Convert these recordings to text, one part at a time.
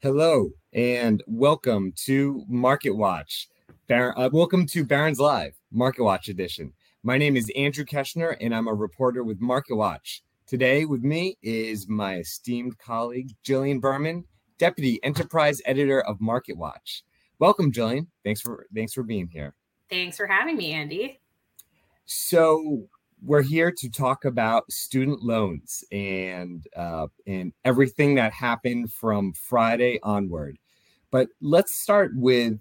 Hello, and welcome to MarketWatch. Bar- uh, welcome to Barron's Live, MarketWatch edition. My name is Andrew Keshner, and I'm a reporter with MarketWatch. Today, with me is my esteemed colleague, Jillian Berman, Deputy Enterprise Editor of MarketWatch. Welcome, Jillian. Thanks for thanks for being here. Thanks for having me, Andy. So we're here to talk about student loans and uh, and everything that happened from Friday onward. But let's start with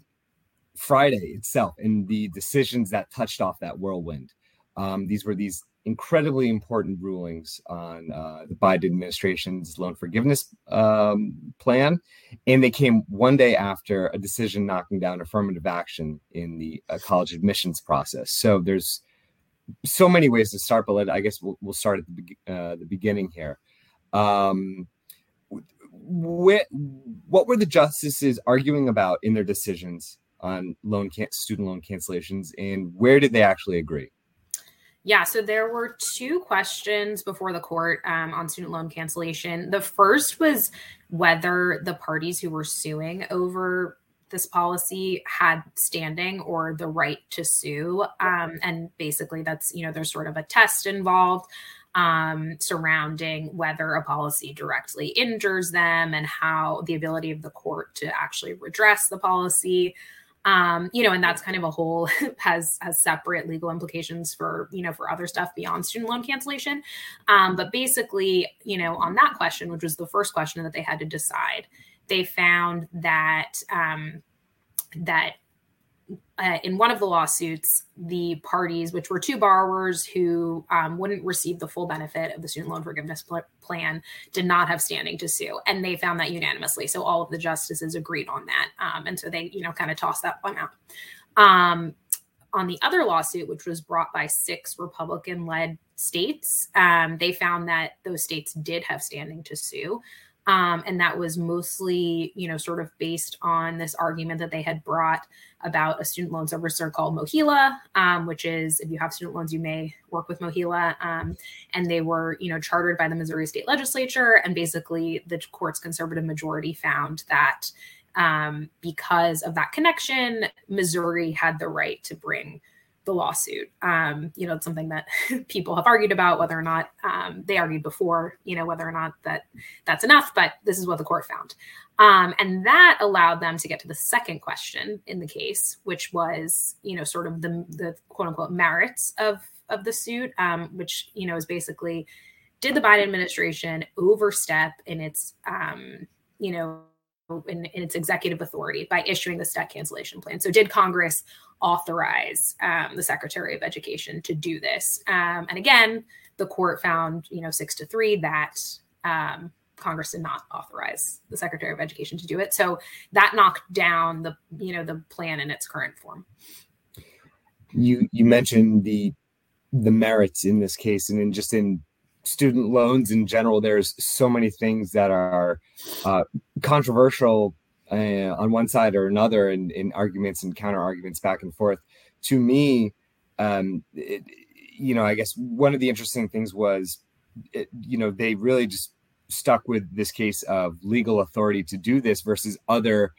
Friday itself and the decisions that touched off that whirlwind. Um, these were these incredibly important rulings on uh, the Biden administration's loan forgiveness um, plan. And they came one day after a decision knocking down affirmative action in the uh, college admissions process. So there's so many ways to start, but I guess we'll, we'll start at the, uh, the beginning here. Um, wh- what were the justices arguing about in their decisions on loan can- student loan cancellations, and where did they actually agree? Yeah, so there were two questions before the court um, on student loan cancellation. The first was whether the parties who were suing over this policy had standing or the right to sue. Um, and basically, that's, you know, there's sort of a test involved um, surrounding whether a policy directly injures them and how the ability of the court to actually redress the policy um, you know, and that's kind of a whole has has separate legal implications for you know for other stuff beyond student loan cancellation. Um, but basically, you know, on that question, which was the first question that they had to decide, they found that um, that uh, in one of the lawsuits, the parties, which were two borrowers who um, wouldn't receive the full benefit of the student loan forgiveness pl- plan, did not have standing to sue, and they found that unanimously. So all of the justices agreed on that, um, and so they, you know, kind of tossed that one out. Um, on the other lawsuit, which was brought by six Republican-led states, um, they found that those states did have standing to sue. Um, and that was mostly, you know, sort of based on this argument that they had brought about a student loan servicer called MOHELA, um, which is if you have student loans, you may work with MOHELA. Um, and they were, you know, chartered by the Missouri State Legislature. And basically, the court's conservative majority found that um, because of that connection, Missouri had the right to bring the lawsuit. Um, you know, it's something that people have argued about whether or not um, they argued before, you know, whether or not that that's enough, but this is what the court found. Um, and that allowed them to get to the second question in the case, which was, you know, sort of the, the quote unquote merits of, of the suit, um, which, you know, is basically did the Biden administration overstep in its, um, you know, in, in, its executive authority by issuing the debt cancellation plan. So, did Congress authorize um, the Secretary of Education to do this? Um, and again, the court found, you know, six to three that um, Congress did not authorize the Secretary of Education to do it. So that knocked down the, you know, the plan in its current form. You you mentioned the the merits in this case, and in just in student loans in general, there's so many things that are uh, controversial uh, on one side or another, in, in, arguments and counter arguments back and forth. To me, um, it, you know, I guess one of the interesting things was, it, you know, they really just stuck with this case of legal authority to do this versus other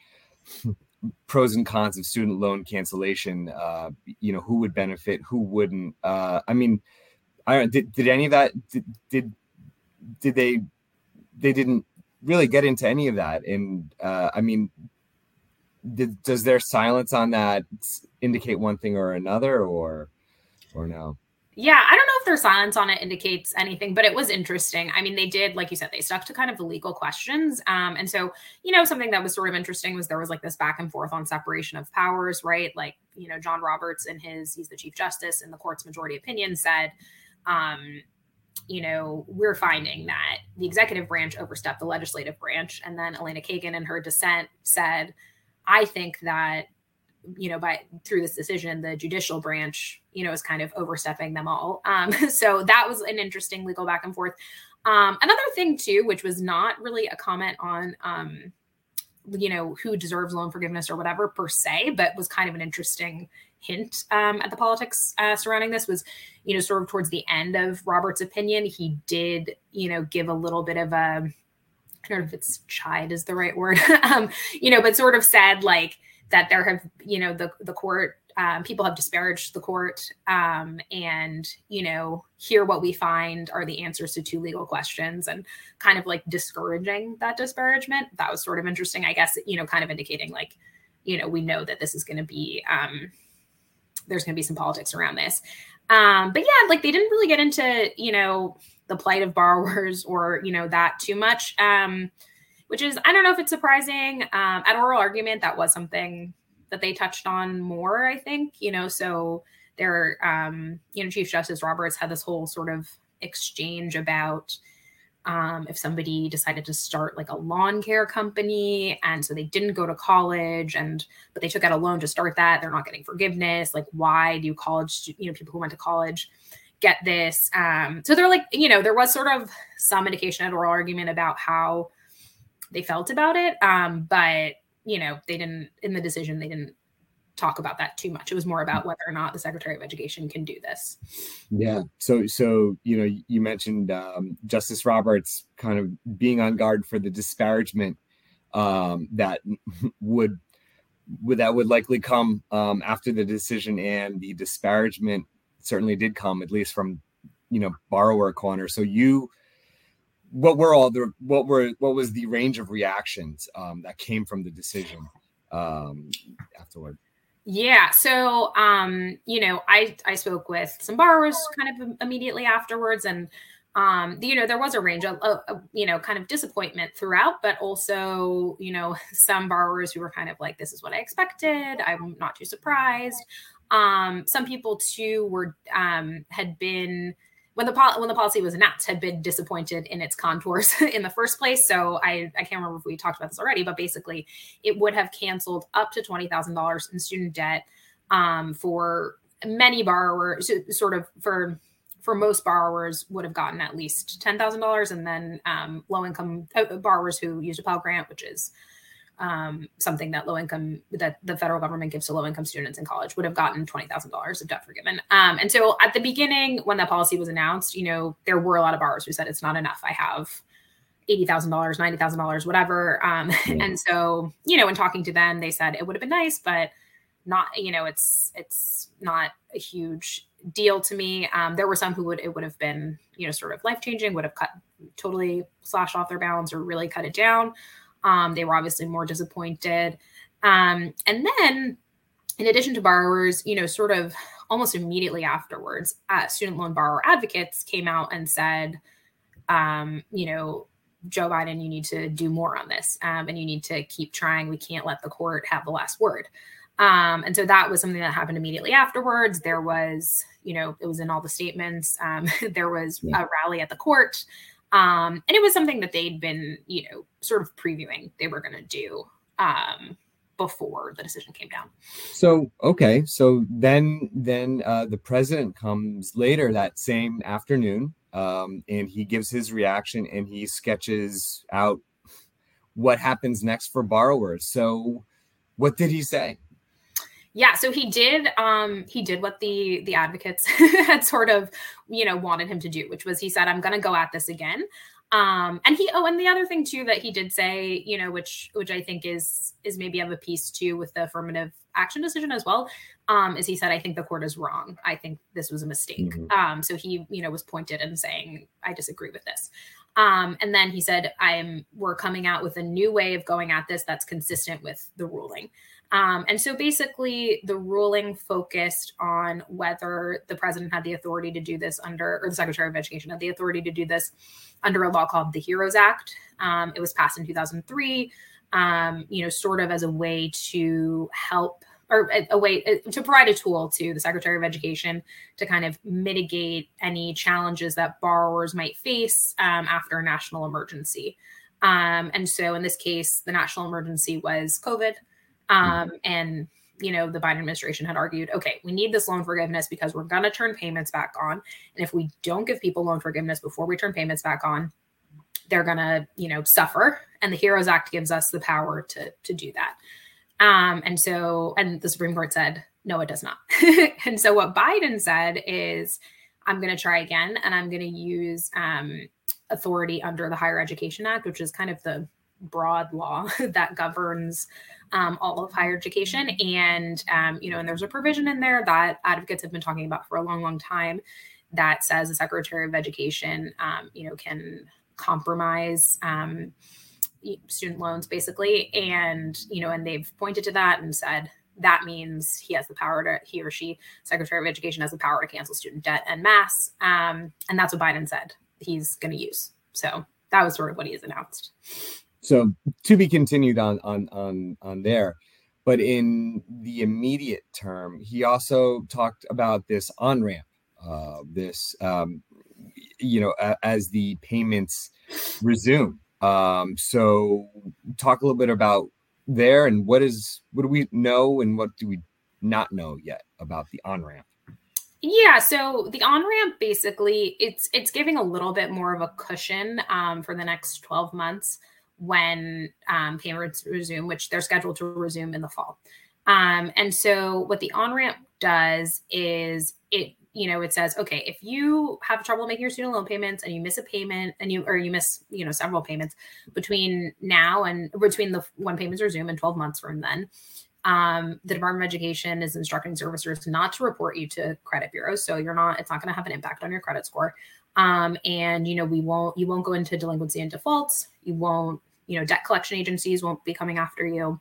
pros and cons of student loan cancellation. Uh, you know, who would benefit, who wouldn't. Uh, I mean, I don't. Did, did any of that? Did, did did they? They didn't really get into any of that. And uh, I mean, does their silence on that indicate one thing or another, or or no? Yeah, I don't know if their silence on it indicates anything, but it was interesting. I mean, they did, like you said, they stuck to kind of the legal questions. Um, and so, you know, something that was sort of interesting was there was like this back and forth on separation of powers, right? Like, you know, John Roberts in his, he's the Chief Justice in the court's majority opinion said, um, you know, we're finding that the executive branch overstepped the legislative branch. And then Elena Kagan in her dissent said, I think that, you know, by through this decision, the judicial branch, you know, is kind of overstepping them all. Um, so that was an interesting legal back and forth. Um, another thing too, which was not really a comment on um, you know who deserves loan forgiveness or whatever per se but was kind of an interesting hint um, at the politics uh, surrounding this was you know sort of towards the end of robert's opinion. He did you know give a little bit of a i don't know if it's chide is the right word um, you know but sort of said like that there have you know the the court um, people have disparaged the court um, and you know here what we find are the answers to two legal questions and kind of like discouraging that disparagement. That was sort of interesting i guess you know kind of indicating like you know we know that this is going to be um, there's going to be some politics around this. Um, but yeah like they didn't really get into you know the plight of borrowers or you know that too much um, which is i don't know if it's surprising. Um, at oral argument that was something that they touched on more, I think, you know, so there, um, you know, Chief Justice Roberts had this whole sort of exchange about um, if somebody decided to start like a lawn care company and so they didn't go to college and but they took out a loan to start that they're not getting forgiveness like why do college you know people who went to college get this? Um, so they're like you know there was sort of some indication at oral argument about how they felt about it um, but you know, they didn't in the decision they didn't talk about that too much. It was more about whether or not the Secretary of Education can do this. Yeah. So so you know you mentioned um, Justice Roberts kind of being on guard for the disparagement um, that would would that would likely come um, after the decision, and the disparagement certainly did come, at least from you know borrower corner. So you what were all the what were what was the range of reactions um, that came from the decision um, afterward? Yeah, so um, you know, I I spoke with some borrowers kind of immediately afterwards, and um, you know, there was a range of, of, you know, kind of disappointment throughout, but also, you know, some borrowers who were kind of like, this is what I expected. I'm not too surprised. Um, some people too were um, had been when the pol- when the policy was announced had been disappointed in its contours in the first place. So I I can't remember if we talked about this already, but basically it would have canceled up to twenty thousand dollars in student debt um, for many borrowers, sort of for for most borrowers would have gotten at least ten thousand dollars, and then um, low income uh, borrowers who used a Pell Grant, which is um, something that low income that the federal government gives to low income students in college would have gotten twenty thousand dollars of debt forgiven. Um, and so at the beginning, when that policy was announced, you know there were a lot of borrowers who said it's not enough. I have eighty thousand dollars, ninety thousand dollars, whatever. Um. And so you know, in talking to them, they said it would have been nice, but not. You know, it's it's not a huge deal to me. Um, there were some who would it would have been you know sort of life changing, would have cut totally slashed off their balance or really cut it down. Um, they were obviously more disappointed. Um, and then, in addition to borrowers, you know, sort of almost immediately afterwards, uh, student loan borrower advocates came out and said, um, you know, Joe Biden, you need to do more on this um, and you need to keep trying. We can't let the court have the last word. Um, and so that was something that happened immediately afterwards. There was, you know, it was in all the statements. Um, there was yeah. a rally at the court. Um, and it was something that they'd been, you know, sort of previewing they were going to do um, before the decision came down. So okay, so then then uh, the president comes later that same afternoon, um, and he gives his reaction and he sketches out what happens next for borrowers. So, what did he say? Yeah so he did um he did what the the advocates had sort of you know wanted him to do which was he said i'm going to go at this again. Um and he oh and the other thing too that he did say you know which which i think is is maybe of a piece too with the affirmative action decision as well um is he said i think the court is wrong. I think this was a mistake. Mm-hmm. um so he you know was pointed and saying i disagree with this. Um and then he said i'm we're coming out with a new way of going at this that's consistent with the ruling um, and so basically, the ruling focused on whether the president had the authority to do this under, or the secretary of education had the authority to do this under a law called the HEROES Act. Um, it was passed in 2003, um, you know, sort of as a way to help or a, a way uh, to provide a tool to the Secretary of Education to kind of mitigate any challenges that borrowers might face um, after a national emergency. Um, and so in this case, the national emergency was COVID. Um, and, you know, the Biden administration had argued, okay, we need this loan forgiveness because we're going to turn payments back on. And if we don't give people loan forgiveness before we turn payments back on, they're going to, you know, suffer. And the HEROES Act gives us the power to, to do that. Um, and so, and the Supreme Court said, no, it does not. and so what Biden said is, I'm going to try again and I'm going to use um, authority under the Higher Education Act, which is kind of the broad law that governs um, all of higher education. And, um, you know, and there's a provision in there that advocates have been talking about for a long, long time that says the Secretary of Education, um, you know, can compromise um, student loans basically. And, you know, and they've pointed to that and said, that means he has the power to he or she secretary of education has the power to cancel student debt and mass um, and that's what biden said he's going to use. So that was sort of what he has announced. So to be continued on on on on there, but in the immediate term, he also talked about this on ramp, uh, this um, you know as the payments resume. Um, so talk a little bit about there and what is what do we know and what do we not know yet about the on ramp. Yeah, so the on ramp basically it's it's giving a little bit more of a cushion um, for the next 12 months when um, payments resume, which they're scheduled to resume in the fall. Um, and so what the on ramp does is it you know it says okay if you have trouble making your student loan payments and you miss a payment and you or you miss you know several payments between now and between the when payments resume and 12 months from then um, the Department of Education is instructing servicers not to report you to credit bureaus, so you're not. It's not going to have an impact on your credit score. Um, and you know we won't. You won't go into delinquency and defaults. You won't. You know debt collection agencies won't be coming after you.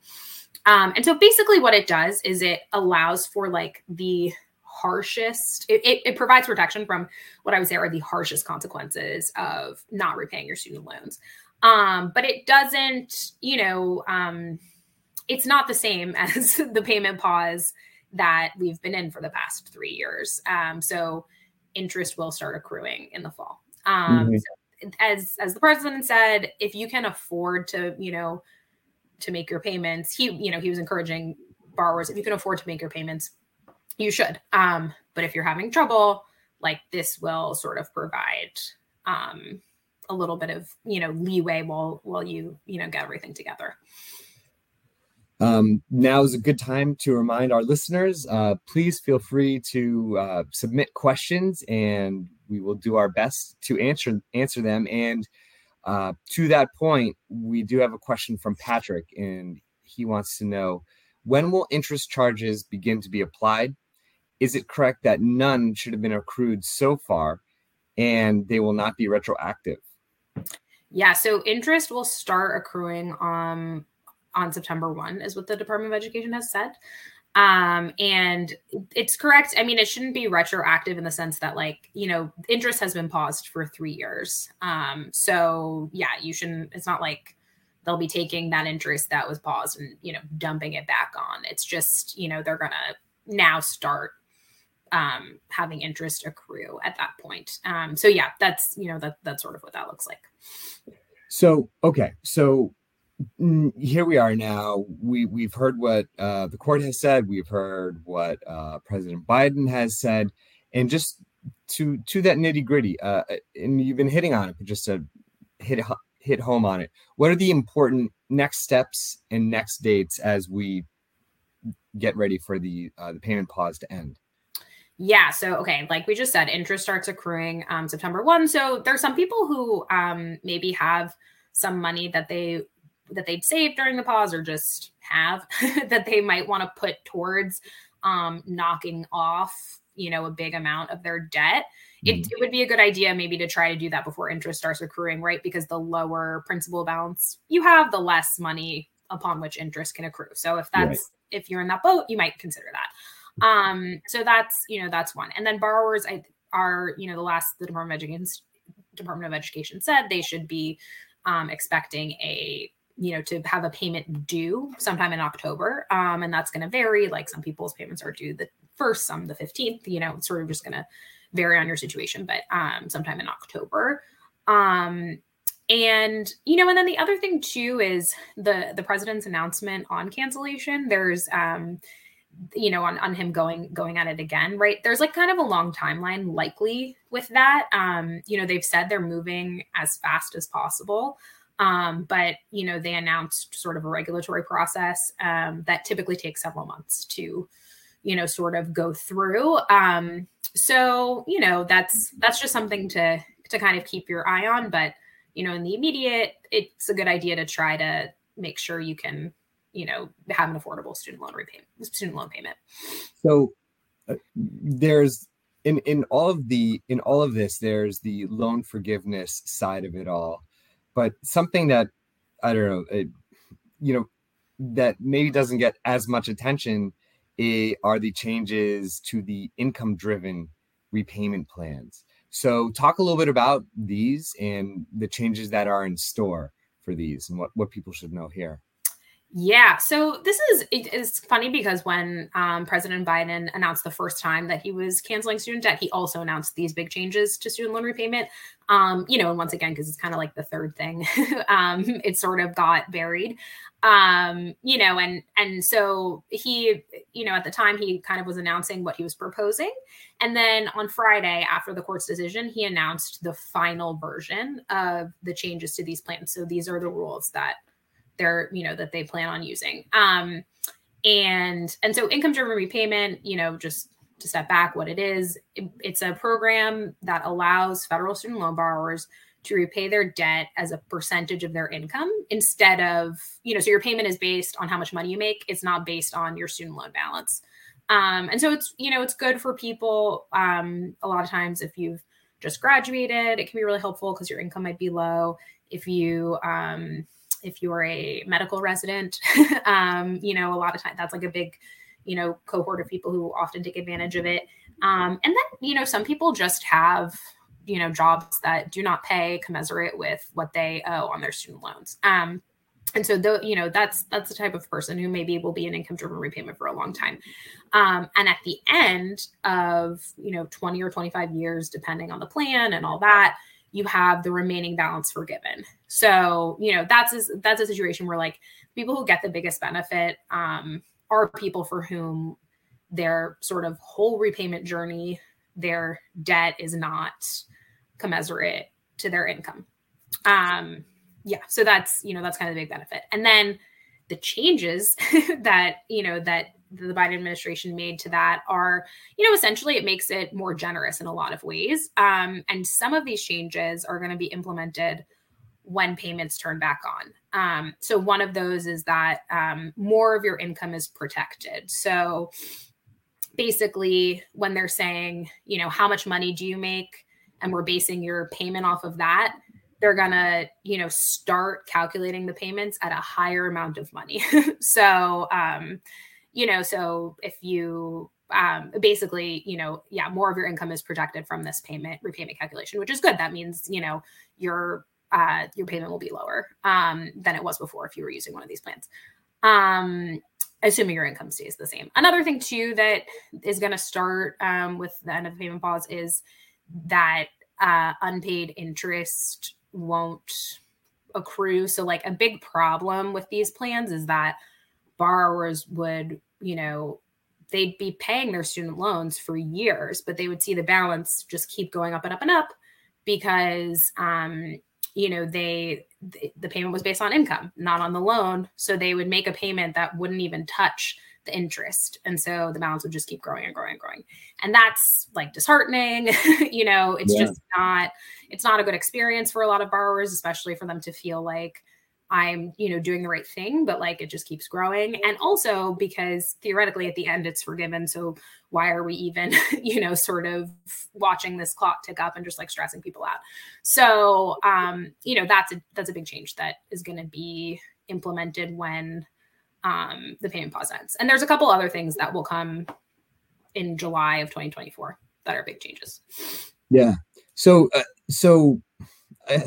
Um, and so basically, what it does is it allows for like the harshest. It, it, it provides protection from what I would say are the harshest consequences of not repaying your student loans. Um, but it doesn't. You know. Um, it's not the same as the payment pause that we've been in for the past three years. Um, so interest will start accruing in the fall. Um, mm-hmm. so as as the president said, if you can afford to, you know, to make your payments, he, you know, he was encouraging borrowers if you can afford to make your payments, you should. Um, but if you're having trouble, like this will sort of provide um, a little bit of you know leeway while while you you know get everything together. Um, now is a good time to remind our listeners uh, please feel free to uh, submit questions and we will do our best to answer answer them. And uh, to that point we do have a question from patrick and he wants to know when will interest charges begin to be applied? Is it correct that none should have been accrued so far and they will not be retroactive? Yeah so interest will start accruing um on September 1, is what the Department of Education has said. Um, and it's correct. I mean, it shouldn't be retroactive in the sense that, like, you know, interest has been paused for three years. Um, so yeah, you shouldn't, it's not like they'll be taking that interest that was paused and, you know, dumping it back on. It's just, you know, they're going to now start um having interest accrue at that point um so yeah that's you know that that's sort of what that looks like so okay so here we are now. We we've heard what uh, the court has said. We've heard what uh, President Biden has said, and just to to that nitty gritty. Uh, and you've been hitting on it, but just to hit hit home on it. What are the important next steps and next dates as we get ready for the uh, the payment pause to end? Yeah. So, okay, like we just said, interest starts accruing um, September 1. So, there's some people who um, maybe have some money that they that they'd saved during the pause or just have that they might want to put towards um, knocking off you know a big amount of their debt. It, it, would be a good idea maybe to try to do that before interest starts accruing right? Because the lower principal balance you have the less money upon which interest can accrue. So if that's right. if you're in that boat you might consider that. Um so that's you know that's one. And then borrowers I, are you know the last the department of education department of education said they should be um, expecting a you know, to have a payment due sometime in October. Um, and that's going to vary. Like some people's payments are due the first, some the 15th, you know, it's sort of just going to vary on your situation, but um, sometime in October. Um, and you know, and then the other thing too is the the president's announcement on cancellation. There's um, you know, on on him going going at it again, right? There's like kind of a long timeline likely with that. Um, you know, they've said they're moving as fast as possible. Um, but you know, they announced sort of a regulatory process um, that typically takes several months to, you know, sort of go through. Um, so you know, that's that's just something to to kind of keep your eye on. But you know, in the immediate, it's a good idea to try to make sure you can, you know, have an affordable student loan repayment, student loan payment. So uh, there's in in all of the in all of this, there's the loan forgiveness side of it all, but something that I don't know, it, you know, that maybe doesn't get as much attention eh, are the changes to the income driven repayment plans. So, talk a little bit about these and the changes that are in store for these and what, what people should know here. Yeah. So this is it is funny because when um, President Biden announced the first time that he was canceling student debt, he also announced these big changes to student loan repayment. Um, you know, and once again, because it's kind of like the third thing, um, it sort of got buried. Um, you know, and and so he, you know, at the time he kind of was announcing what he was proposing, and then on Friday after the court's decision, he announced the final version of the changes to these plans. So these are the rules that they're you know that they plan on using. Um and and so income driven repayment you know just to step back what it is it, it's a program that allows federal student loan borrowers to repay their debt as a percentage of their income instead of you know so your payment is based on how much money you make. It's not based on your student loan balance. Um, and so it's you know it's good for people. Um, a lot of times if you've just graduated it can be really helpful because your income might be low. If you um, if you're a medical resident, um, you know, a lot of times that's like a big, you know, cohort of people who often take advantage of it. Um, and then, you know, some people just have, you know, jobs that do not pay commensurate with what they owe on their student loans. Um, and so though you know that's that's the type of person who maybe will be an income driven repayment for a long time um, and at the end of you know 20 or 25 years depending on the plan and all that you have the remaining balance forgiven. So, you know, that's a, that's a situation where like people who get the biggest benefit um, are people for whom their sort of whole repayment journey, their debt is not commensurate to their income. Um, yeah, so that's you know that's kind of the big benefit. And then the changes that you know that the Biden administration made to that are, you know, essentially it makes it more generous in a lot of ways. Um, and some of these changes are going to be implemented when payments turn back on. Um, so one of those is that um, more of your income is protected. So basically, when they're saying, you know, how much money do you make, and we're basing your payment off of that, they're gonna, you know, start calculating the payments at a higher amount of money. so um, you know, so if you um, basically, you know, yeah, more of your income is protected from this payment repayment calculation, which is good. That means, you know, your uh, your payment will be lower um, than it was before if you were using one of these plans. Um, assuming your income stays the same. Another thing too that is going to start um, with the end of the payment pause is that uh, unpaid interest won't accrue. So, like a big problem with these plans is that borrowers would you know, they'd be paying their student loans for years, but they would see the balance just keep going up and up and up because, um, you know, they, the payment was based on income, not on the loan. So they would make a payment that wouldn't even touch the interest. And so the balance would just keep growing and growing and growing. And that's like disheartening. you know, it's yeah. just not, it's not a good experience for a lot of borrowers, especially for them to feel like, I'm, you know, doing the right thing, but like it just keeps growing. And also because theoretically at the end it's forgiven. So why are we even, you know, sort of watching this clock tick up and just like stressing people out? So um, you know, that's a that's a big change that is gonna be implemented when um the payment pause ends. And there's a couple other things that will come in July of 2024 that are big changes. Yeah. So uh, so uh,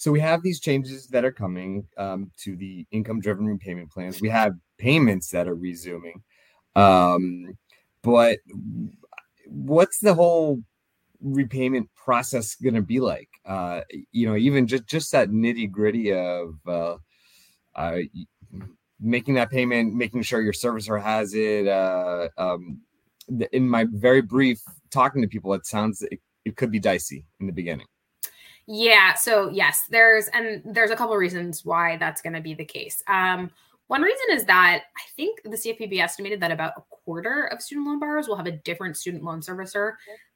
so we have these changes that are coming um, to the income-driven repayment plans. We have payments that are resuming, um, but what's the whole repayment process going to be like? Uh, you know, even just just that nitty gritty of uh, uh, making that payment, making sure your servicer has it. Uh, um, in my very brief talking to people, it sounds it, it could be dicey in the beginning. Yeah. So yes, there's and there's a couple reasons why that's going to be the case. Um, one reason is that I think the CFPB estimated that about a quarter of student loan borrowers will have a different student loan servicer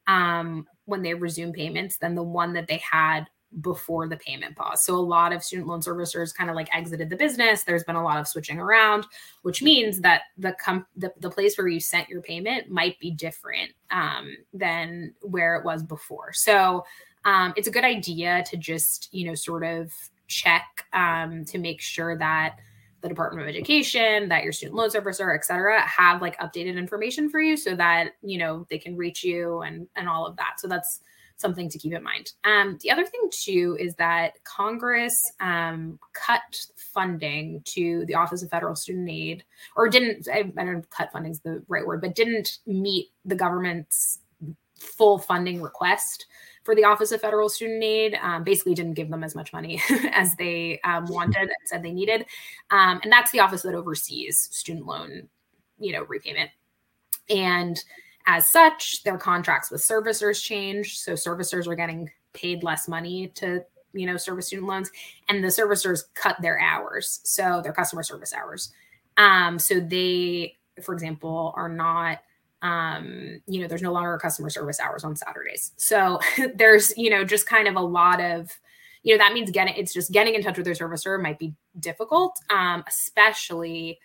um, when they resume payments than the one that they had before the payment pause. So a lot of student loan servicers kind of like exited the business. There's been a lot of switching around, which means that the com- the, the place where you sent your payment might be different um, than where it was before. So um, it's a good idea to just you know sort of check um, to make sure that the Department of Education, that your student loan servicer, et cetera, have like updated information for you so that you know they can reach you and and all of that. So that's something to keep in mind. Um, the other thing too is that Congress um, cut funding to the Office of Federal Student Aid, or didn't. I, I don't know cut funding is the right word, but didn't meet the government's full funding request for the Office of Federal Student Aid. Um, basically, didn't give them as much money as they um, wanted and said they needed, um, and that's the office that oversees student loan, you know, repayment. And as such, their contracts with servicers changed. So servicers are getting paid less money to, you know, service student loans, and the servicers cut their hours, so their customer service hours. Um, so they, for example, are not um, you know, there's no longer customer service hours on Saturdays. So there's, you know, just kind of a lot of, you know, that means getting, it's just getting in touch with their servicer might be difficult, um, especially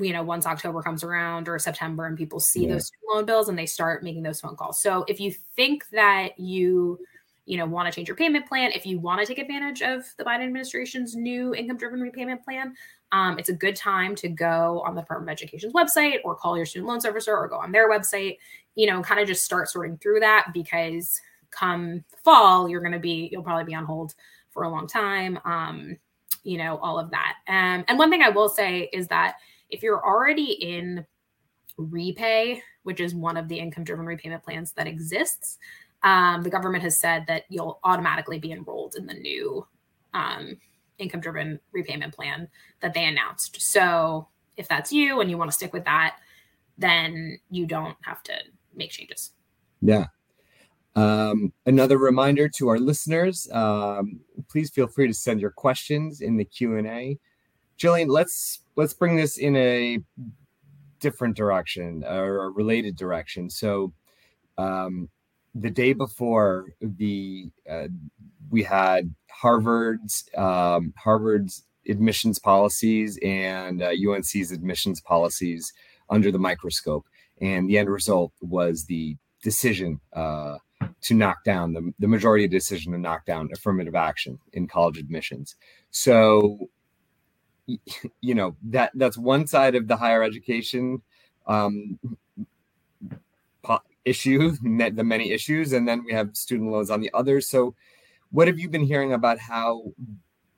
you know, once October comes around or September and people see yeah. those loan bills and they start making those phone calls. So if you think that you, you know, want to change your payment plan, if you want to take advantage of the Biden administration's new income driven repayment plan, um, it's a good time to go on the Department of Education's website or call your student loan servicer or go on their website, you know, kind of just start sorting through that because come fall, you're going to be, you'll probably be on hold for a long time. Um, you know, all of that. Um, and one thing I will say is that if you're already in REPAYE, which is one of the income driven repayment plans that exists, um, the government has said that you'll automatically be enrolled in the new um, income driven repayment plan that they announced. So if that's you and you want to stick with that, then you don't have to make changes. Yeah. Um, another reminder to our listeners, um, please feel free to send your questions in the Q&A. Jillian, let's let's bring this in a different direction or a related direction. So, um, the day before the uh, we had Harvard's um, Harvard's admissions policies and uh, UNC's admissions policies under the microscope, and the end result was the decision uh, to knock down the, the majority decision to knock down affirmative action in college admissions. So you know that that's one side of the higher education um, issue, the many issues, and then we have student loans on the other. So, what have you been hearing about how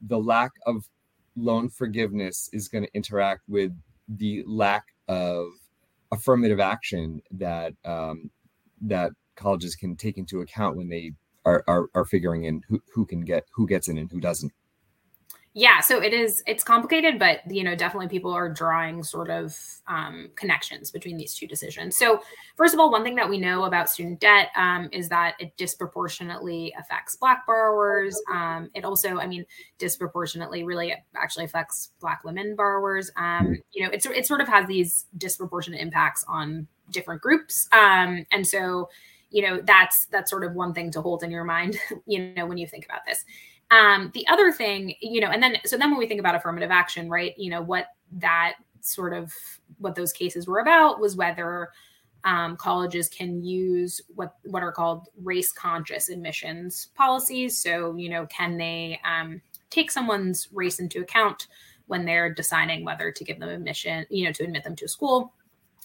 the lack of loan forgiveness is going to interact with the lack of affirmative action that um, that colleges can take into account when they are, are, are figuring in who, who can get who gets in and who doesn't yeah so it is it's complicated but you know definitely people are drawing sort of um, connections between these two decisions. So first of all one thing that we know about student debt um, is that it disproportionately affects black borrowers. Um, it also i mean disproportionately really actually affects black women borrowers. Um, you know it's it sort of has these disproportionate impacts on different groups. Um, and so you know that's that's sort of one thing to hold in your mind you know when you think about this um, the other thing, you know, and then so then when we think about affirmative action, right, you know, what that sort of what those cases were about was whether um, colleges can use what what are called race conscious admissions policies. So, you know, can they um, take someone's race into account when they're deciding whether to give them admission, you know, to admit them to a school?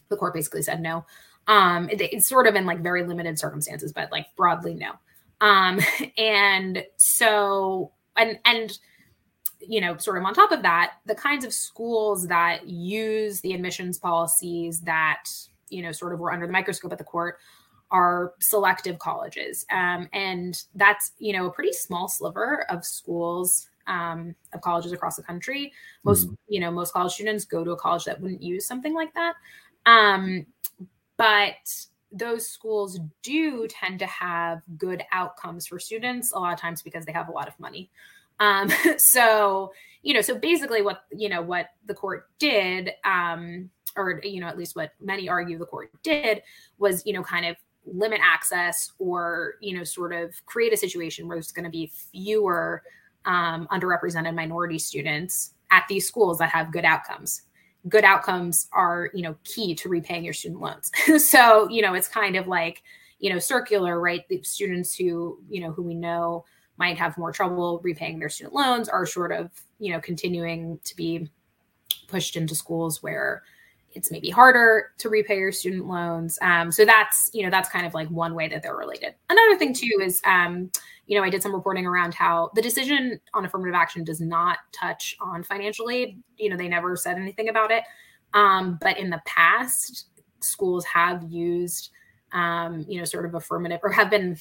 The court basically said no. Um, it, it's sort of in like very limited circumstances, but like broadly no. Um, and so and and you know, sort of on top of that, the kinds of schools that use the admissions policies that, you know, sort of were under the microscope at the court are selective colleges. Um, and that's, you know, a pretty small sliver of schools, um, of colleges across the country. Most, mm-hmm. you know, most college students go to a college that wouldn't use something like that. Um, but those schools do tend to have good outcomes for students a lot of times because they have a lot of money. Um, so, you know, so basically what, you know, what the court did, um, or, you know, at least what many argue the court did was, you know, kind of limit access or, you know, sort of create a situation where there's going to be fewer um, underrepresented minority students at these schools that have good outcomes good outcomes are you know key to repaying your student loans. So you know it's kind of like you know circular right? The students who you know who we know might have more trouble repaying their student loans are sort of you know continuing to be pushed into schools where it's maybe harder to repay your student loans. Um, so that's you know that's kind of like one way that they're related. Another thing too is um, you know i did some reporting around how the decision on affirmative action does not touch on financial aid. You know they never said anything about it. Um, but in the past schools have used um, you know sort of affirmative or have been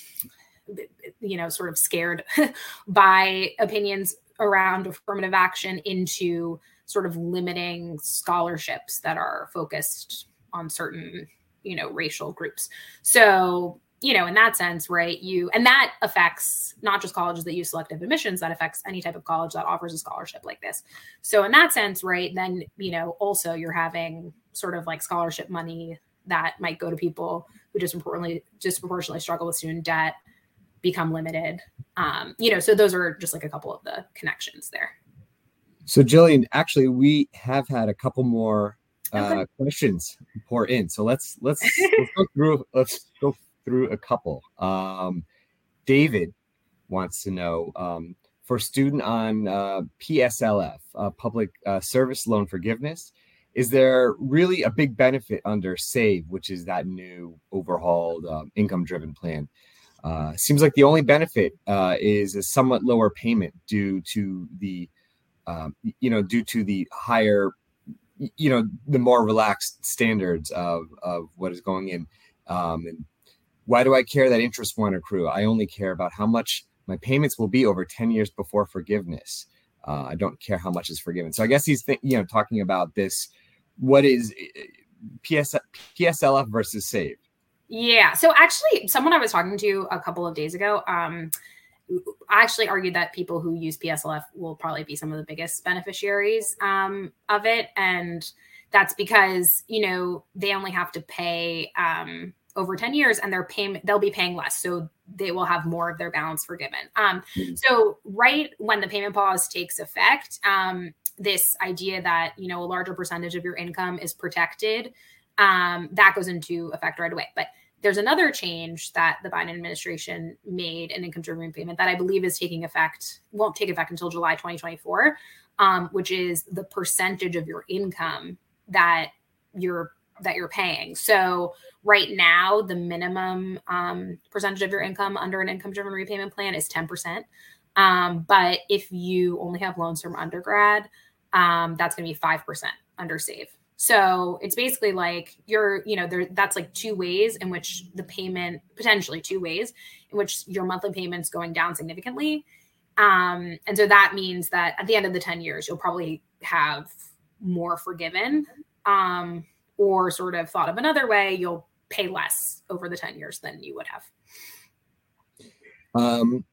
you know, sort of scared by opinions around affirmative action into sort of limiting scholarships that are focused on certain, you know, racial groups. So, you know, in that sense, right, you and that affects not just colleges that use selective admissions, that affects any type of college that offers a scholarship like this. So, in that sense, right, then, you know, also you're having sort of like scholarship money that might go to people who disproportionately disproportionately struggle with student debt become limited. Um, you know, so those are just like a couple of the connections there. So Jillian, actually, we have had a couple more uh, okay. questions pour in. So let's let's let's go through let's go through a couple. Um, David wants to know um, for student on uh, PSLF, uh, Public uh, Service Loan Forgiveness. Is there really a big benefit under SAVE, which is that new overhauled um, income-driven plan? Uh, seems like the only benefit uh, is a somewhat lower payment due to the, um, you know, due to the higher, you know, the more relaxed standards of, of what is going in. Um, and why do I care that interest won't accrue? I only care about how much my payments will be over 10 years before forgiveness. Uh, I don't care how much is forgiven. So I guess he's, th- you know, talking about this, what is PS, PSLF versus SAVE yeah. So actually, someone I was talking to a couple of days ago, um, I actually argued that people who use PSLF will probably be some of the biggest beneficiaries um, of it, and that's because you know they only have to pay um, over 10 years and their payment they'll be paying less so they will have more of their balance forgiven um, mm-hmm. so right when the payment pause takes effect um, this idea that you know a larger percentage of your income is protected um, that goes into effect right away but there's another change that the Biden administration made in income driven repayment that I believe is taking effect, won't take effect until July 2024, um, which is the percentage of your income that you're that you're paying. So right now, the minimum um, percentage of your income under an income driven repayment plan is 10%. Um, but if you only have loans from undergrad, um, that's going to be 5% under SAVE. So it's basically like you're, you know, there that's like two ways in which the payment potentially two ways in which your monthly payments going down significantly. Um, and so that means that at the end of the 10 years, you'll probably have more forgiven. Um, or sort of thought of another way, you'll pay less over the 10 years than you would have. Um,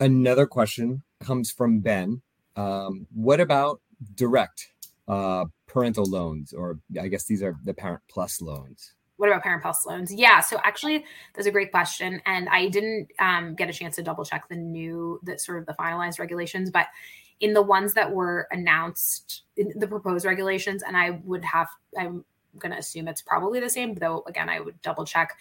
another question comes from Ben. Um, what about direct uh, parental loans, or I guess these are the Parent Plus loans? What about Parent Plus loans? Yeah, so actually, that's a great question, and I didn't um, get a chance to double check the new, the sort of the finalized regulations, but in the ones that were announced, in the proposed regulations, and I would have, I'm going to assume it's probably the same, though. Again, I would double check.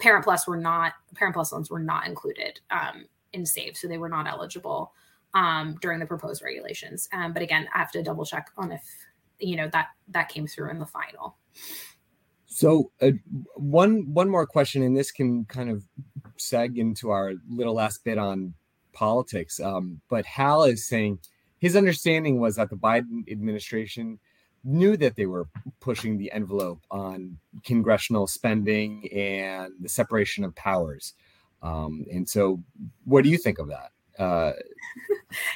Parent Plus were not Parent Plus loans were not included um, in SAVE, so they were not eligible um, during the proposed regulations. Um, but again, I have to double check on if you know that that came through in the final. So uh, one one more question, and this can kind of seg into our little last bit on politics. Um, but Hal is saying his understanding was that the Biden administration knew that they were pushing the envelope on congressional spending and the separation of powers. Um, and so, what do you think of that? Uh,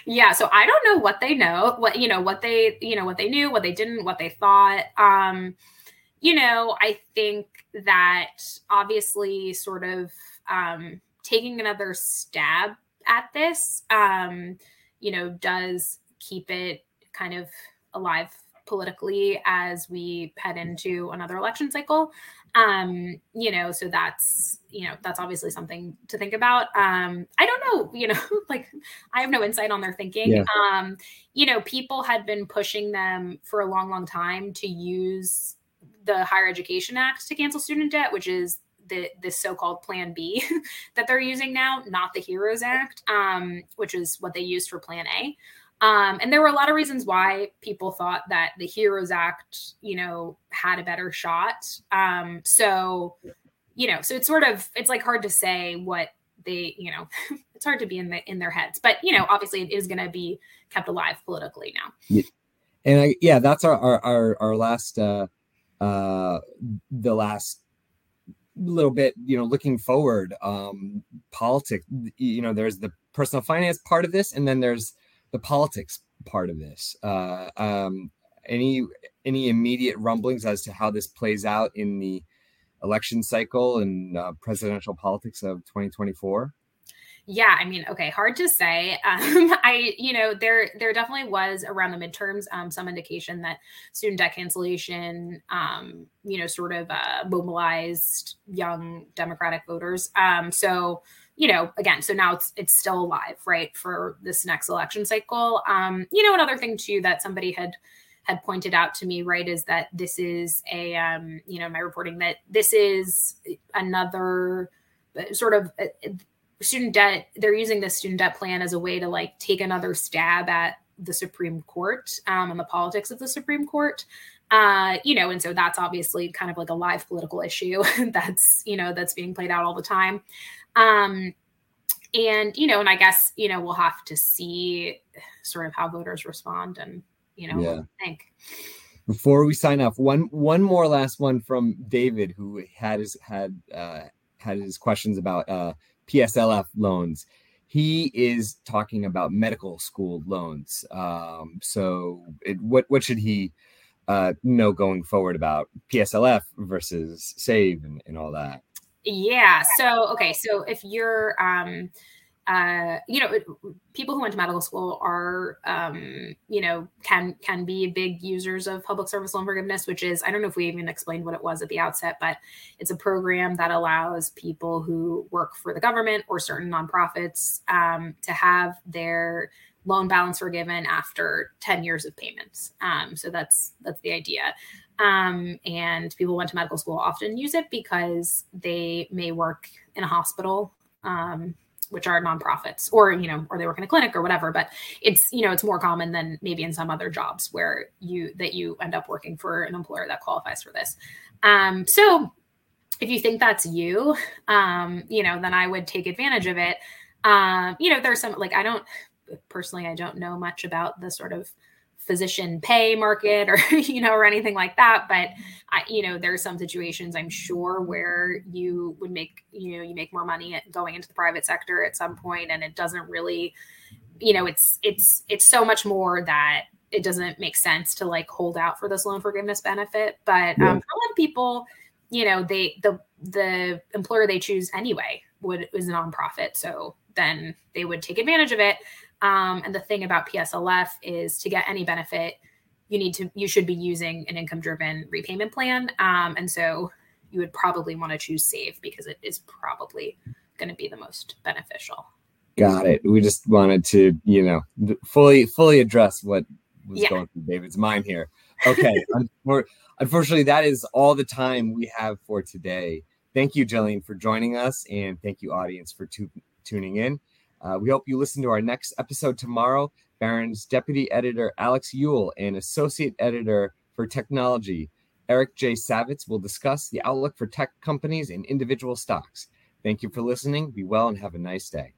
yeah, so I don't know what they know, what you know, what they you know, what they knew, what they didn't, what they thought. Um, you know, I think that obviously, sort of um, taking another stab at this, um, you know, does keep it kind of alive politically as we head into another election cycle. Um you know so that's you know that's obviously something to think about. Um i don't know you know like i have no insight on their thinking. Yeah. um you know people had been pushing them for a long long time to use the higher education act to cancel student debt which is the this so-called plan b that they're using now not the heroes act um which is what they used for plan a um, and there were a lot of reasons why people thought that the Heroes Act, you know, had a better shot. Um, so, you know, so it's sort of it's like hard to say what they, you know, it's hard to be in the in their heads. But you know, obviously, it is going to be kept alive politically now. Yeah. And I, yeah, that's our our our, our last uh, uh, the last little bit you know looking forward um politics you know there's the personal finance part of this and then there's the politics part of this. Uh, um, any any immediate rumblings as to how this plays out in the election cycle and uh, presidential politics of 2024? Yeah, I mean, okay, hard to say. Um, I, you know, there there definitely was around the midterms um, some indication that student debt cancellation, um, you know, sort of uh, mobilized young Democratic voters. Um, so you know, again, so now it's it's still alive, right, for this next election cycle. Um, you know, another thing too that somebody had had pointed out to me, right, is that this is a um, you know, my reporting that this is another uh, sort of uh, student debt. They're using this student debt plan as a way to like take another stab at the Supreme Court um, and the politics of the Supreme Court. Uh, you know, and so that's obviously kind of like a live political issue that's you know that's being played out all the time. Um, and you know, and I guess you know we'll have to see sort of how voters respond and you know yeah. think. Before we sign off, one one more last one from David, who had his had uh, had his questions about uh, PSLF loans. He is talking about medical school loans. Um, so, it, what what should he uh, know going forward about PSLF versus Save and, and all that? Yeah. So, okay. So if you're, um, uh, you know, people who went to medical school are, um, you know, can can be big users of public service loan forgiveness, which is I don't know if we even explained what it was at the outset, but it's a program that allows people who work for the government or certain nonprofits um, to have their loan balance forgiven after 10 years of payments. Um, so that's that's the idea. Um, and people went to medical school often use it because they may work in a hospital, um, which are nonprofits, or you know, or they work in a clinic or whatever. But it's you know, it's more common than maybe in some other jobs where you that you end up working for an employer that qualifies for this. Um, so if you think that's you, um, you know, then I would take advantage of it. Um, you know, there's some like I don't personally, I don't know much about the sort of physician pay market or you know or anything like that. But i you know there's some situations i'm sure where you would make you know you make more money going into the private sector at some point and it doesn't really you know it's it's it's so much more that it doesn't make sense to like hold out for this loan forgiveness benefit. But yeah. um, for a lot of people you know they the the employer they choose anyway would is a nonprofit. So then they would take advantage of it um, and the thing about PSLF is to get any benefit, you need to you should be using an income driven repayment plan. Um, and so you would probably want to choose save because it is probably going to be the most beneficial. Got it. We just wanted to, you know, fully fully address what was yeah. going through David's mind here. Okay. Unfortunately, that is all the time we have for today. Thank you, Jillian, for joining us, and thank you, audience, for tu- tuning in. Uh, we hope you listen to our next episode tomorrow. Barron's deputy editor Alex Eule and associate editor for technology Eric J. Savitz will discuss the outlook for tech companies and individual stocks. Thank you for listening. Be well and have a nice day.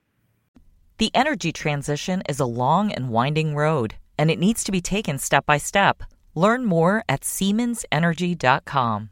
The energy transition is a long and winding road, and it needs to be taken step by step. Learn more at SiemensEnergy.com.